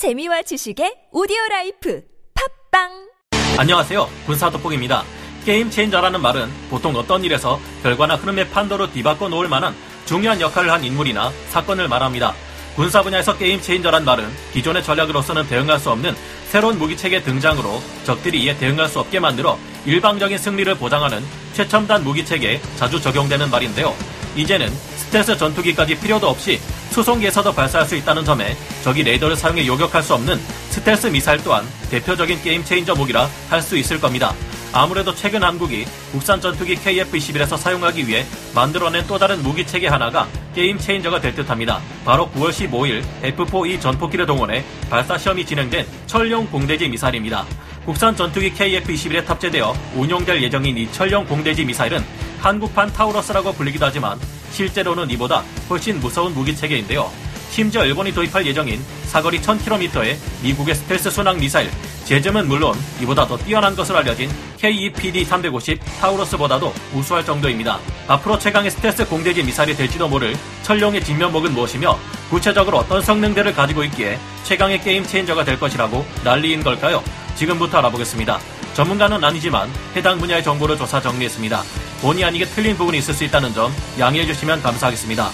재미와 지식의 오디오 라이프 팟빵 안녕하세요. 군사도폭입니다. game changer라는 말은 보통 어떤 일에서 결과나 흐름의 판도를 뒤바꿔 놓을 만한 중요한 역할을 한 인물이나 사건을 말합니다. 군사 분야에서 game changer란 말은 기존의 전략으로서는 대응할 수 없는 새로운 무기체계 등장으로 적들이 이에 대응할 수 없게 만들어 일방적인 승리를 보장하는 최첨단 무기체계에 자주 적용되는 말인데요. 이제는 스텔스 전투기까지 필요도 없이 수송기에서도 발사할 수 있다는 점에 적이 레이더를 사용해 요격할 수 없는 스텔스 미사일 또한 대표적인 game changer 무기라 할 수 있을 겁니다. 아무래도 최근 한국이 국산 전투기 KF-21에서 사용하기 위해 만들어낸 또 다른 무기 체계 하나가 game changer가 될 듯합니다. 바로 9월 15일 F4E 전폭기를 동원해 발사 시험이 진행된 천룡 공대지 미사일입니다. 국산 전투기 KF-21에 탑재되어 운용될 예정인 이 천룡 공대지 미사일은 한국판 타우러스라고 불리기도 하지만 실제로는 이보다 훨씬 무서운 무기 체계인데요. 심지어 일본이 도입할 예정인 사거리 1000km의 미국의 스텔스 순항 미사일 JASSM은 물론 이보다 더 뛰어난 것으로 알려진 KEPD-350 타우러스보다도 우수할 정도입니다. 앞으로 최강의 스텔스 공대지 미사일이 될지도 모를 천룡의 진면목은 무엇이며 구체적으로 어떤 성능들을 가지고 있기에 최강의 game changer가 될 것이라고 난리인 걸까요? 지금부터 알아보겠습니다. 전문가는 아니지만 해당 분야의 정보를 조사 정리했습니다. 본의 아니게 틀린 부분이 있을 수 있다는 점 양해해 주시면 감사하겠습니다.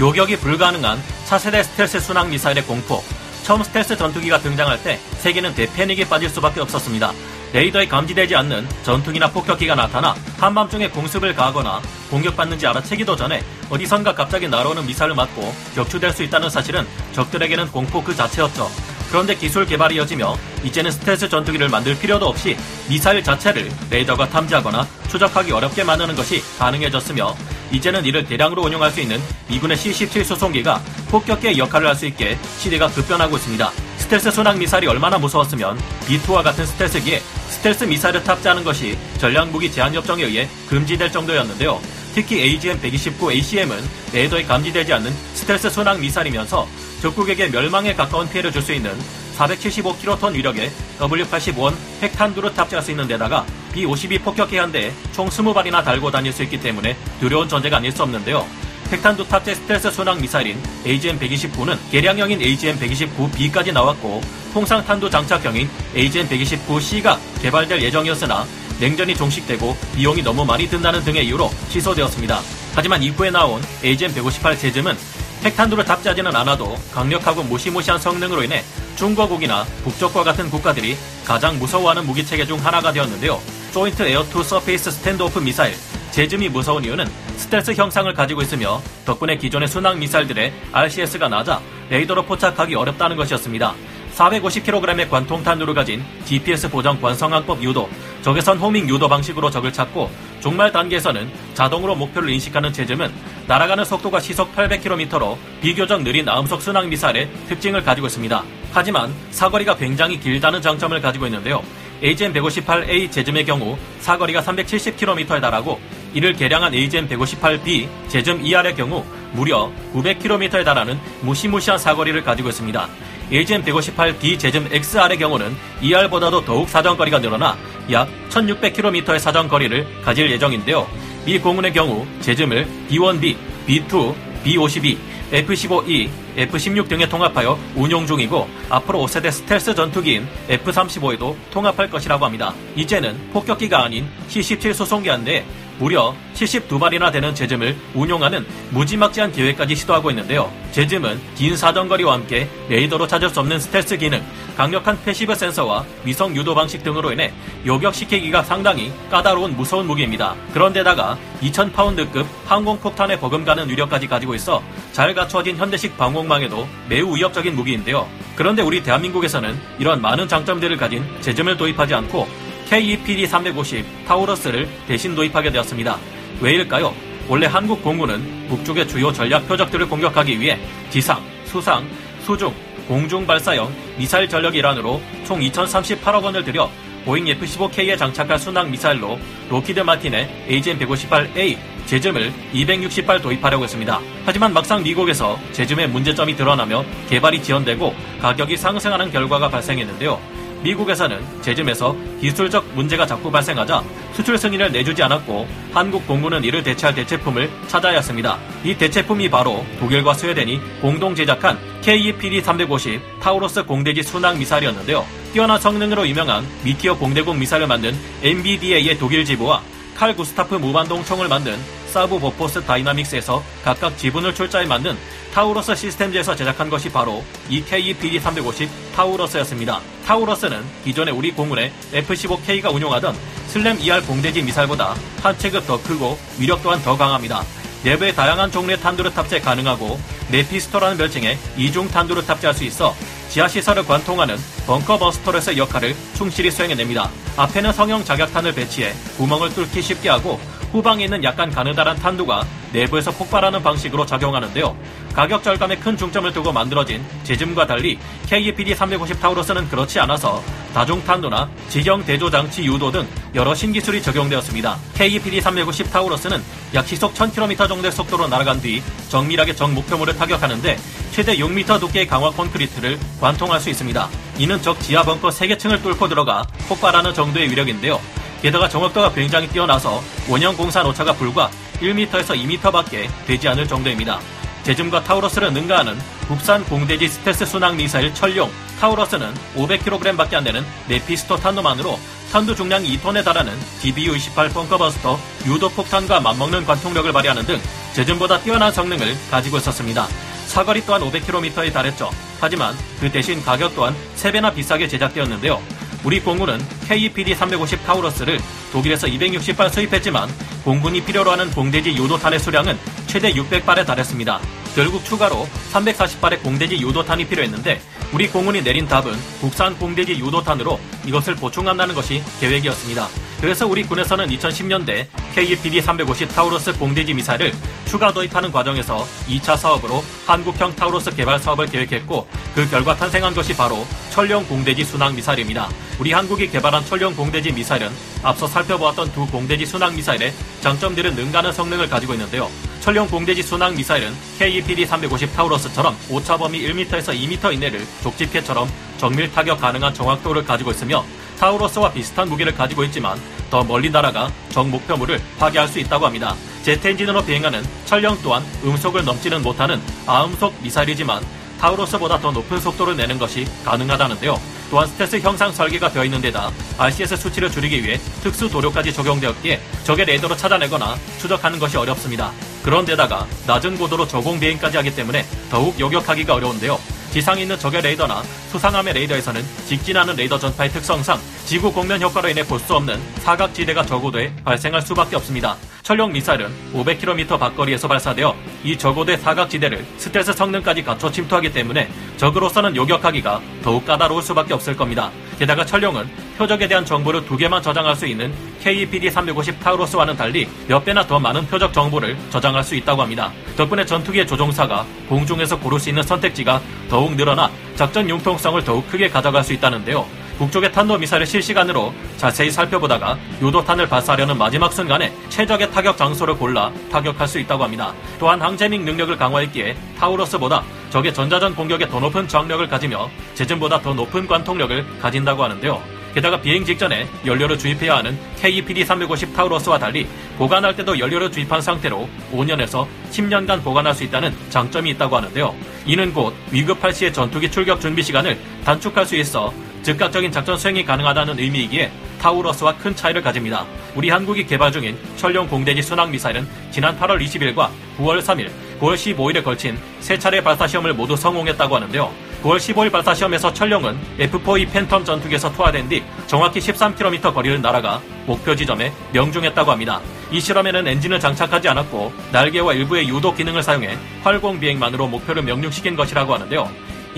요격이 불가능한 차세대 스텔스 순항 미사일의 공포. 처음 스텔스 전투기가 등장할 때 세계는 대패닉에 빠질 수밖에 없었습니다. 레이더에 감지되지 않는 전투기나 폭격기가 나타나 한밤중에 공습을 가하거나 공격받는지 알아채기도 전에 어디선가 갑자기 날아오는 미사일을 맞고 격추될 수 있다는 사실은 적들에게는 공포 그 자체였죠. 그런데 기술 개발이 이어지며 이제는 스텔스 전투기를 만들 필요도 없이 미사일 자체를 레이더가 탐지하거나 추적하기 어렵게 만드는 것이 가능해졌으며 이제는 이를 대량으로 운용할 수 있는 미군의 C-17 수송기가 폭격기의 역할을 할 수 있게 시대가 급변하고 있습니다. 스텔스 순항 미사일이 얼마나 무서웠으면 B2와 같은 스텔스기에 스텔스 미사일을 탑재하는 것이 전략무기 제한협정에 의해 금지될 정도였는데요. 특히 AGM-129 ACM은 레이더에 감지되지 않는 스텔스 순항 미사일이면서 적국에게 멸망에 가까운 피해를 줄 수 있는 475킬로톤 위력의 W-85원 핵탄두를 탑재할 수 있는 데다가 B-52 폭격기 한 대에 총 20발이나 달고 다닐 수 있기 때문에 두려운 전제가 아닐 수 없는데요. 핵탄두 탑재 스텔스 순항 미사일인 AGM-129는 개량형인 AGM-129B까지 나왔고 통상 탄두 장착형인 AGM-129C가 개발될 예정이었으나 냉전이 종식되고 비용이 너무 많이 든다는 등의 이유로 취소되었습니다. 하지만 이후에 나온 AGM-158 JASSM은 핵탄두를 탑재하지는 않아도 강력하고 무시무시한 성능으로 인해 중국이나 북쪽과 같은 국가들이 가장 무서워하는 무기체계 중 하나가 되었는데요. Joint Air to Surface Standoff Missile JASSM이 무서운 이유는 스텔스 형상을 가지고 있으며 덕분에 기존의 순항 미사일들의 RCS가 낮아 레이더로 포착하기 어렵다는 것이었습니다. 450kg의 관통탄두를 가진 GPS 보정 관성항법 유도, 적외선 호밍 유도 방식으로 적을 찾고 종말 단계에서는 자동으로 목표를 인식하는 제즘은 날아가는 속도가 시속 800km로 비교적 느린 아음속 순항 미사일의 특징을 가지고 있습니다. 하지만 사거리가 굉장히 길다는 장점을 가지고 있는데요. AGM-158A 제즘의 경우 사거리가 370km에 달하고 이를 개량한 AGM-158B 제즘 ER의 경우 무려 900km에 달하는 무시무시한 사거리를 가지고 있습니다. AGM-158B 제즘 XR의 경우는 ER보다도 더욱 사정거리가 늘어나 약 1600km의 사정거리를 가질 예정인데요. 미 공군의 경우 제즘을 B1B, B2, B52, F-15E, F-16 등에 통합하여 운용 중이고 앞으로 5세대 스텔스 전투기인 F-35에도 통합할 것이라고 합니다. 이제는 폭격기가 아닌 C-17 소송기 한 대에 무려 72발이나 되는 제즘을 운용하는 무지막지한 계획까지 시도하고 있는데요. 제즘은 긴 사정거리와 함께 레이더로 찾을 수 없는 스텔스 기능, 강력한 passive 센서와 위성 유도 방식 등으로 인해 요격시키기가 상당히 까다로운 무서운 무기입니다. 그런데다가 2000파운드급 항공폭탄에 버금가는 위력까지 가지고 있어 잘 갖춰진 현대식 방공망에도 매우 위협적인 무기인데요. 그런데 우리 대한민국에서는 이런 많은 장점들을 가진 JASSM을 도입하지 않고 KEPD-350 타우러스를 대신 도입하게 되었습니다. 왜일까요? 원래 한국 공군은 북쪽의 주요 전략 표적들을 공격하기 위해 지상, 수상, 수중, 공중 발사형 미사일 전력 일환으로 총 2,038억 원을 들여 보잉 F-15K에 장착할 순항 미사일로 록히드 마틴의 AGM-158A JASSM을 260발 도입하려고 했습니다. 하지만 막상 미국에서 JASSM의 문제점이 드러나며 개발이 지연되고 가격이 상승하는 결과가 발생했는데요. 미국에서는 JASSM에서 기술적 문제가 자꾸 발생하자 수출 승인을 내주지 않았고 한국 공군은 이를 대체할 대체품을 찾아야 했습니다. 이 대체품이 바로 독일과 스웨덴이 공동 제작한 KEPD-350 타우러스 공대지 순항 미사일이었는데요. 뛰어난 성능으로 유명한 미티어 공대공 미사일을 만든 MBDA의 독일 지부와 칼 구스타프 무반동 총을 만든 사브 보포스 다이나믹스에서 각각 지분을 출자해 만든 타우러스 시스템즈에서 제작한 것이 바로 이 KEPD-350 타우러스였습니다. 타우러스는 기존의 우리 공군의 F-15K가 운용하던 SLAM-ER 공대지 미사일보다 한 체급 더 크고 위력 또한 더 강합니다. 내부에 다양한 종류의 탄두를 탑재 가능하고 네피스토라는 별칭에 이중 탄두를 탑재할 수 있어 지하시설을 관통하는 벙커버스터로서의 역할을 충실히 수행해냅니다. 앞에는 성형 자격탄을 배치해 구멍을 뚫기 쉽게 하고 후방에 있는 약간 가느다란 탄두가 내부에서 폭발하는 방식으로 작용하는데요. 가격 절감에 큰 중점을 두고 만들어진 제즘과 달리 KEPD-350 타우로스는 그렇지 않아서 다중탄두나 지형 대조 장치 유도 등 여러 신기술이 적용되었습니다. KEPD-350 타우로스는 약 시속 1000km 정도의 속도로 날아간 뒤 정밀하게 적 목표물을 타격하는데 최대 6m 두께의 강화 콘크리트를 관통할 수 있습니다. 이는 적 지하 벙커 3개 층을 뚫고 들어가 폭발하는 정도의 위력인데요. 게다가 정확도가 굉장히 뛰어나서 원형 공산 오차가 불과 1m에서 2m밖에 되지 않을 정도입니다. 제즘과 타우러스를 능가하는 국산 공대지 스텔스 순항 미사일 철룡 타우러스는 500kg밖에 안 되는 네피스토 탄도만으로 탄두 중량 2톤에 달하는 DBU-28 벙커버스터 유도 폭탄과 맞먹는 관통력을 발휘하는 등 제즘보다 뛰어난 성능을 가지고 있었습니다. 사거리 또한 500km에 달했죠. 하지만 그 대신 가격 또한 3배나 비싸게 제작되었는데요. 우리 공군은 KEPD-350 타우러스를 독일에서 260발 수입했지만 공군이 필요로 하는 공대지 요도탄의 수량은 최대 600발에 달했습니다. 결국 추가로 340발의 공대지 요도탄이 필요했는데 우리 공군이 내린 답은 국산 공대지 요도탄으로 이것을 보충한다는 것이 계획이었습니다. 그래서 우리 군에서는 2010년대 KEPD-350 타우러스 공대지 미사일을 추가 도입하는 과정에서 2차 사업으로 한국형 타우러스 개발 사업을 계획했고 그 결과 탄생한 것이 바로 철령 공대지 순항 미사일입니다. 우리 한국이 개발한 철령 공대지 미사일은 앞서 살펴보았던 두 공대지 순항 미사일의 장점들은 능가하는 성능을 가지고 있는데요. 철령 공대지 순항 미사일은 KEPD-350 타우러스처럼 오차 범위 1m에서 2m 이내를 족지폐처럼 정밀 타격 가능한 정확도를 가지고 있으며 타우러스와 비슷한 무게를 가지고 있지만 더 멀리 날아가 적 목표물을 파괴할 수 있다고 합니다. 제트 엔진으로 비행하는 철령 또한 음속을 넘지는 못하는 아음속 미사일이지만 타우러스보다 더 높은 속도를 내는 것이 가능하다는데요. 또한 스텔스 형상 설계가 되어 있는 데다 RCS 수치를 줄이기 위해 특수 도료까지 적용되었기에 적의 레이더로 찾아내거나 추적하는 것이 어렵습니다. 그런데다가 낮은 고도로 저공 비행까지 하기 때문에 더욱 요격하기가 어려운데요. 지상에 있는 적의 레이더나 수상함의 레이더에서는 직진하는 레이더 전파의 특성상 지구 곡면 효과로 인해 볼 수 없는 사각지대가 저고도에 발생할 수밖에 없습니다. 천룡 미사일은 500km 밖거리에서 발사되어 이 저고도의 사각지대를 스텔스 성능까지 갖춰 침투하기 때문에 적으로서는 요격하기가 더욱 까다로울 수밖에 없을 겁니다. 게다가 철룡은 표적에 대한 정보를 두 개만 저장할 수 있는 KEPD-350 타우로스와는 달리 몇 배나 더 많은 표적 정보를 저장할 수 있다고 합니다. 덕분에 전투기의 조종사가 공중에서 고를 수 있는 선택지가 더욱 늘어나 작전 융통성을 더욱 크게 가져갈 수 있다는데요. 북쪽의 탄도미사일을 실시간으로 자세히 살펴보다가 유도탄을 발사하려는 마지막 순간에 최적의 타격 장소를 골라 타격할 수 있다고 합니다. 또한 항제밍 능력을 강화했기에 타우러스보다 적의 전자전 공격에 더 높은 저항력을 가지며 제즘보다 더 높은 관통력을 가진다고 하는데요. 게다가 비행 직전에 연료를 주입해야 하는 KEPD-350 타우러스와 달리 보관할 때도 연료를 주입한 상태로 5년에서 10년간 보관할 수 있다는 장점이 있다고 하는데요. 이는 곧 위급할 시의 전투기 출격 준비 시간을 단축할 수 있어 즉각적인 작전 수행이 가능하다는 의미이기에 타우러스와 큰 차이를 가집니다. 우리 한국이 개발 중인 철룡 공대지 순항 미사일은 지난 8월 20일과 9월 3일, 9월 15일에 걸친 세 차례 발사 시험을 모두 성공했다고 하는데요. 9월 15일 발사 시험에서 철룡은 F4E 팬텀 전투기에서 투하된 뒤 정확히 13km 거리를 날아가 목표 지점에 명중했다고 합니다. 이 실험에는 엔진을 장착하지 않았고 날개와 일부의 유도 기능을 사용해 활공 비행만으로 목표를 명중시킨 것이라고 하는데요.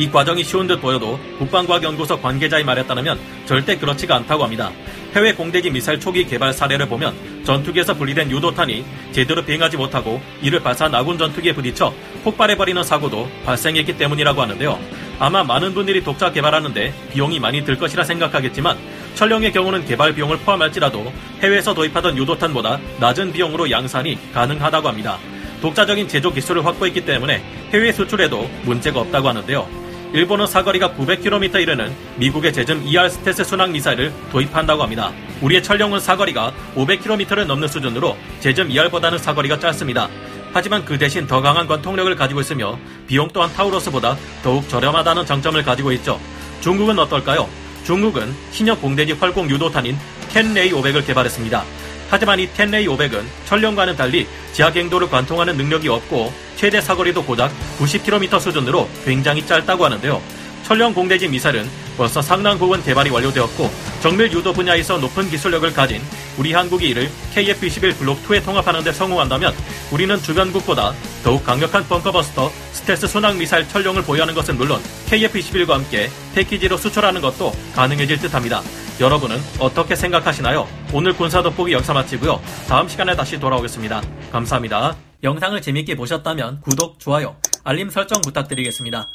이 과정이 쉬운 듯 보여도 국방과학연구소 관계자의 말에 따르면 절대 그렇지가 않다고 합니다. 해외 공대지 미사일 초기 개발 사례를 보면 전투기에서 분리된 유도탄이 제대로 비행하지 못하고 이를 발사한 아군 전투기에 부딪혀 폭발해버리는 사고도 발생했기 때문이라고 하는데요. 아마 많은 분들이 독자 개발하는데 비용이 많이 들 것이라 생각하겠지만 철령의 경우는 개발 비용을 포함할지라도 해외에서 도입하던 유도탄보다 낮은 비용으로 양산이 가능하다고 합니다. 독자적인 제조 기술을 확보했기 때문에 해외 수출에도 문제가 없다고 하는데요. 일본은 사거리가 900km 이르는 미국의 제즘 ER 스텔스 순항 미사일을 도입한다고 합니다. 우리의 천령은 사거리가 500km를 넘는 수준으로 제점 2알보다는 사거리가 짧습니다. 하지만 그 대신 더 강한 관통력을 가지고 있으며 비용 또한 타우로스보다 더욱 저렴하다는 장점을 가지고 있죠. 중국은 어떨까요? 중국은 신형 공대지 활공 유도탄인 캔레이 500을 개발했습니다. 하지만 이 텐레이 500은 천령과는 달리 지하 갱도를 관통하는 능력이 없고 최대 사거리도 고작 90km 수준으로 굉장히 짧다고 하는데요. 천령 공대지 미사일은 벌써 상당 부분 개발이 완료되었고 정밀 유도 분야에서 높은 기술력을 가진 우리 한국이 이를 KF-21 블록 2에 통합하는 데 성공한다면 우리는 주변국보다 더욱 강력한 벙커버스터 스텔스 순항 미사일 천령을 보유하는 것은 물론 KF-21과 함께 패키지로 수출하는 것도 가능해질 듯합니다. 여러분은 어떻게 생각하시나요? 오늘 군사 돋보기 역사 마치고요. 다음 시간에 다시 돌아오겠습니다. 감사합니다. 영상을 재밌게 보셨다면 구독, 좋아요, 알림 설정 부탁드리겠습니다.